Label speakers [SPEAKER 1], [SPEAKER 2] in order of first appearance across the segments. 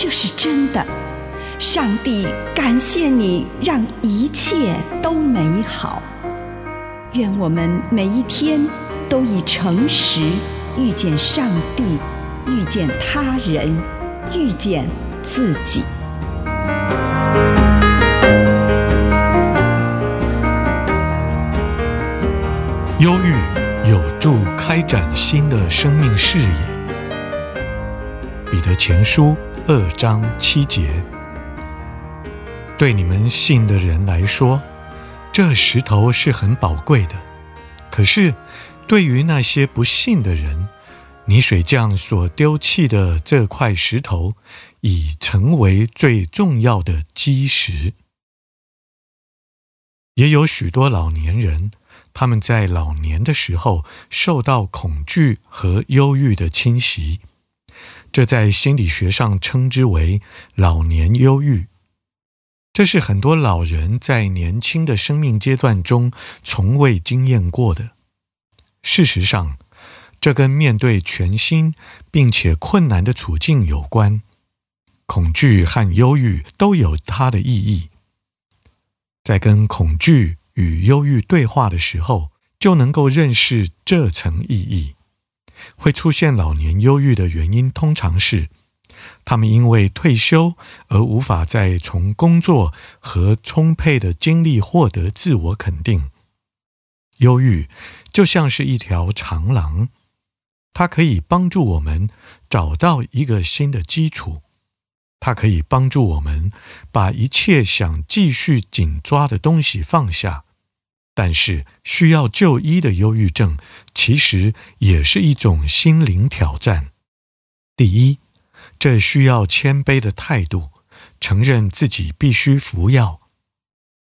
[SPEAKER 1] 这是真的，上帝感谢你，让一切都美好。愿我们每一天都以诚实遇见上帝，遇见他人，遇见自己。
[SPEAKER 2] 忧郁有助开展新的生命视野。彼得前书。二章七节，对你们信的人来说，这石头是很宝贵的；可是，对于那些不信的人，泥水匠所丢弃的这块石头，已成为最重要的基石。也有许多老年人，他们在老年的时候受到恐惧和忧郁的侵袭。这在心理学上称之为老年忧郁。这是很多老人在年轻的生命阶段中从未经验过的。事实上，这跟面对全新并且困难的处境有关。恐惧和忧郁都有它的意义。在跟恐惧与忧郁对话的时候，就能够认识这层意义。会出现老年忧郁的原因，通常是他们因为退休而无法再从工作和充沛的精力获得自我肯定。忧郁就像是一条长廊，它可以帮助我们找到一个新的基础，它可以帮助我们把一切想继续紧抓的东西放下。但是，需要就医的忧郁症，其实也是一种心灵挑战。第一，这需要谦卑的态度，承认自己必须服药。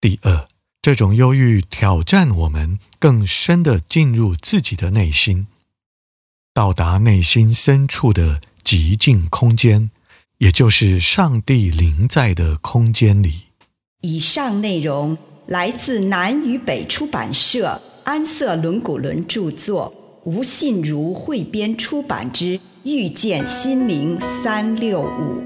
[SPEAKER 2] 第二，这种忧郁挑战我们更深地进入自己的内心，到达内心深处的极静空间，也就是上帝临在的空间里。
[SPEAKER 1] 以上内容。来自南与北出版社安瑟伦古伦著作，吴信如汇编出版之《遇见心灵三六五》。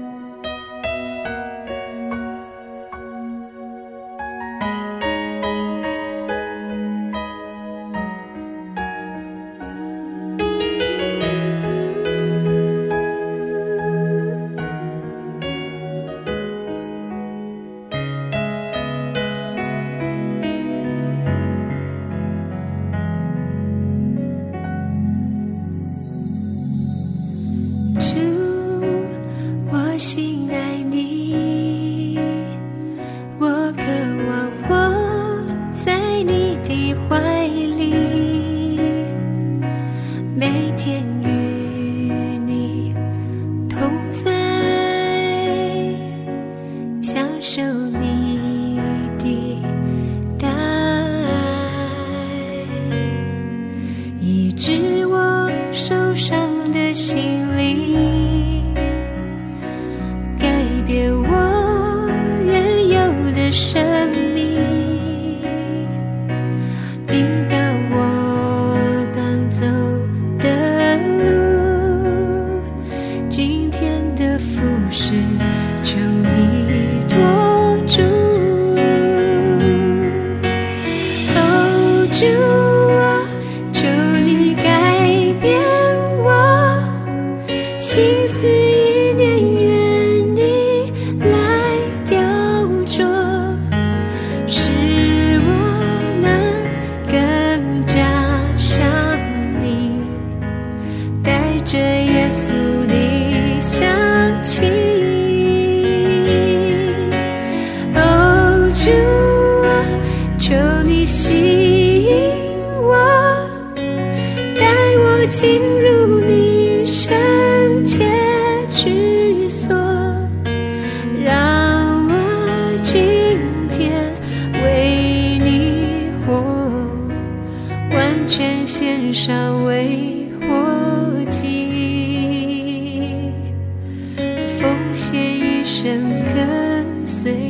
[SPEAKER 3] 奉献一生跟
[SPEAKER 1] 随。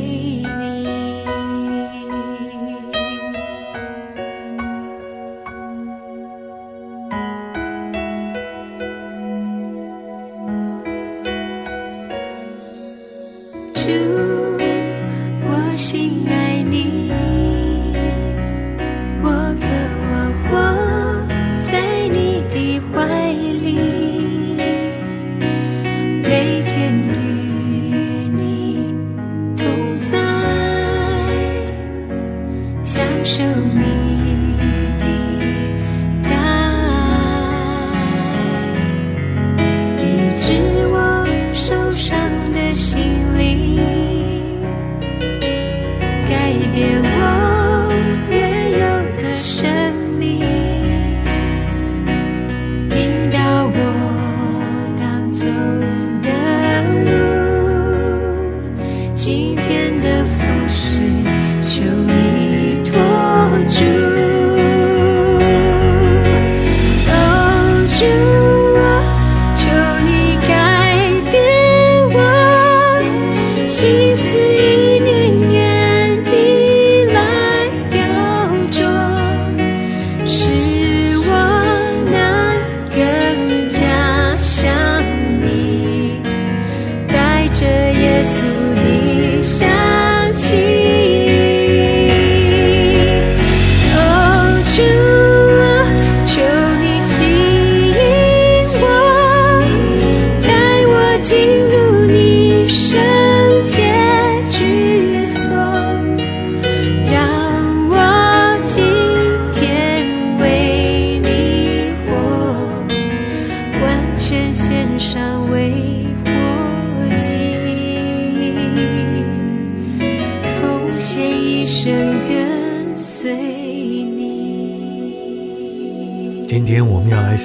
[SPEAKER 1] 是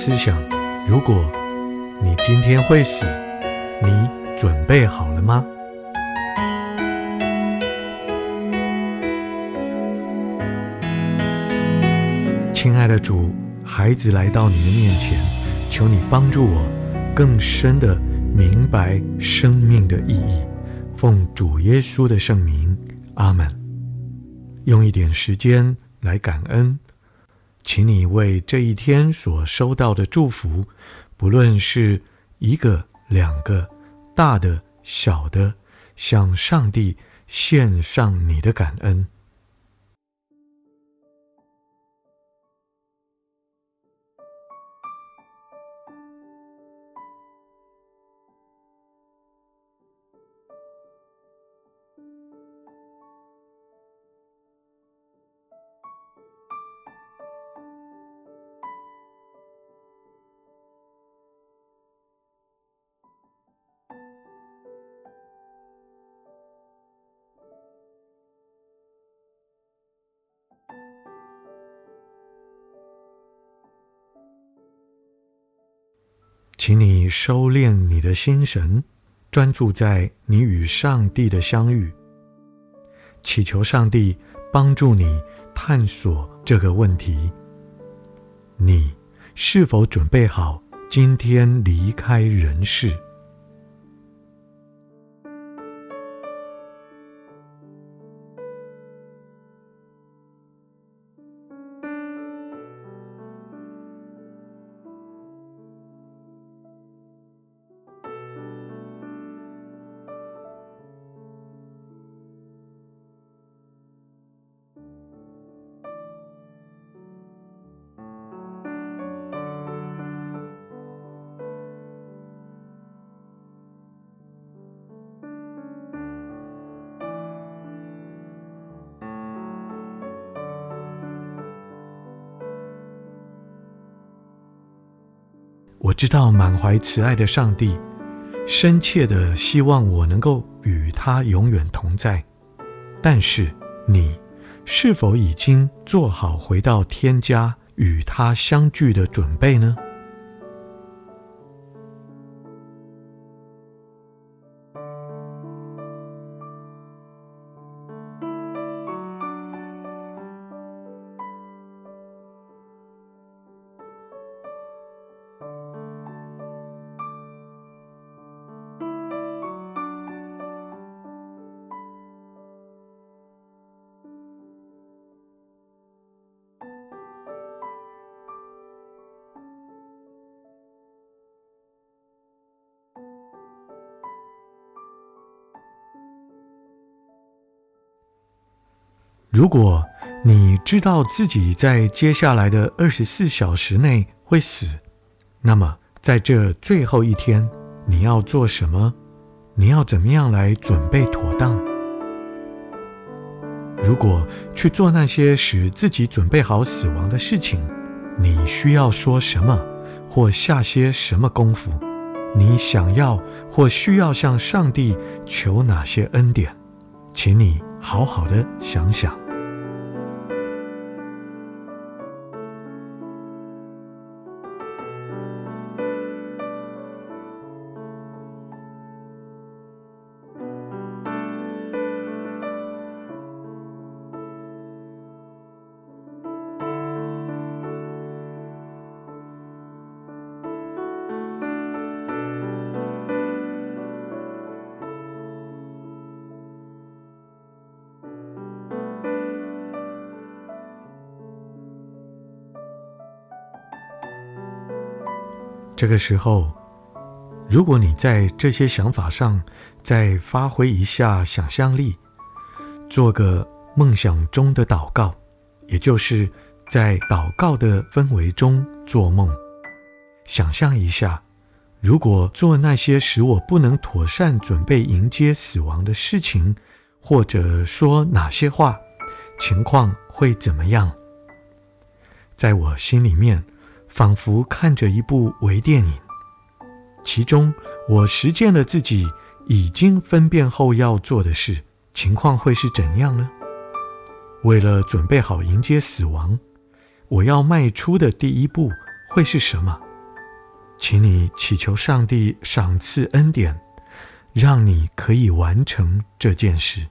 [SPEAKER 1] 思想：如果你今天会死，你准备好了吗？亲爱的主，孩子来到你的面前，求你帮助我更深的明白生命的意义。奉主耶稣的圣名，阿门。用一点时间来感恩。请你为这一天所收到的祝福，不论是一个、两个、大的、小的，向上帝献上你的感恩。请你收敛你的心神，专注在你与上帝的相遇，祈求上帝帮助你探索这个问题：你是否准备好今天离开人世？我知道满怀慈爱的上帝，深切的希望我能够与他永远同在。但是，你是否已经做好回到天家与他相聚的准备呢？
[SPEAKER 2] 如果你知道自己在接下来的二十四小时内会死，那么在这最后一天，你要做什么？你要怎么样来准备妥当？如果去做那些使自己准备好死亡的事情，你需要说什么，或下些什么功夫？你想要或需要向上帝求哪些恩典？请你好好的想想。这个时候，如果你在这些想法上再发挥一下想象力，做个梦想中的祷告，也就是在祷告的氛围中做梦，想象一下，如果做那些使我不能妥善准备迎接死亡的事情，或者说哪些话，情况会怎么样？在我心里面。仿佛看着一部微电影，其中我实践了自己已经分辨后要做的事，情况会是怎样呢？为了准备好迎接死亡，我要迈出的第一步会是什么？请你祈求上帝赏赐恩典，让你可以完成这件事。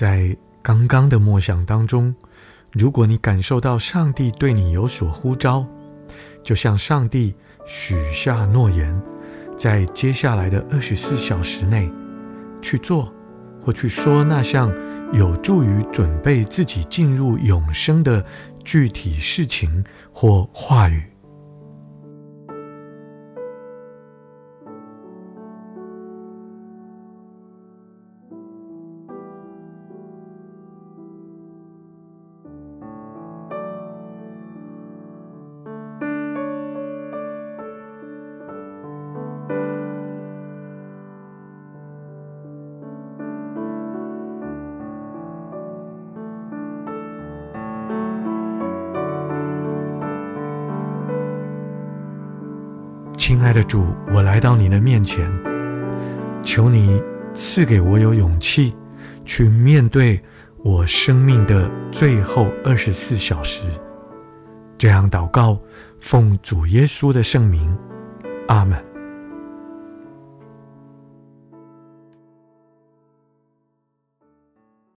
[SPEAKER 2] 在刚刚的默想当中，如果你感受到上帝对你有所呼召，就向上帝许下诺言，在接下来的二十四小时内去做或去说那项有助于准备自己进入永生的具体事情或话语。亲爱的主，我来到你的面前，求你赐给我有勇气，去面对我生命的最后二十四小时。这样祷告，奉主耶稣的圣名，阿门。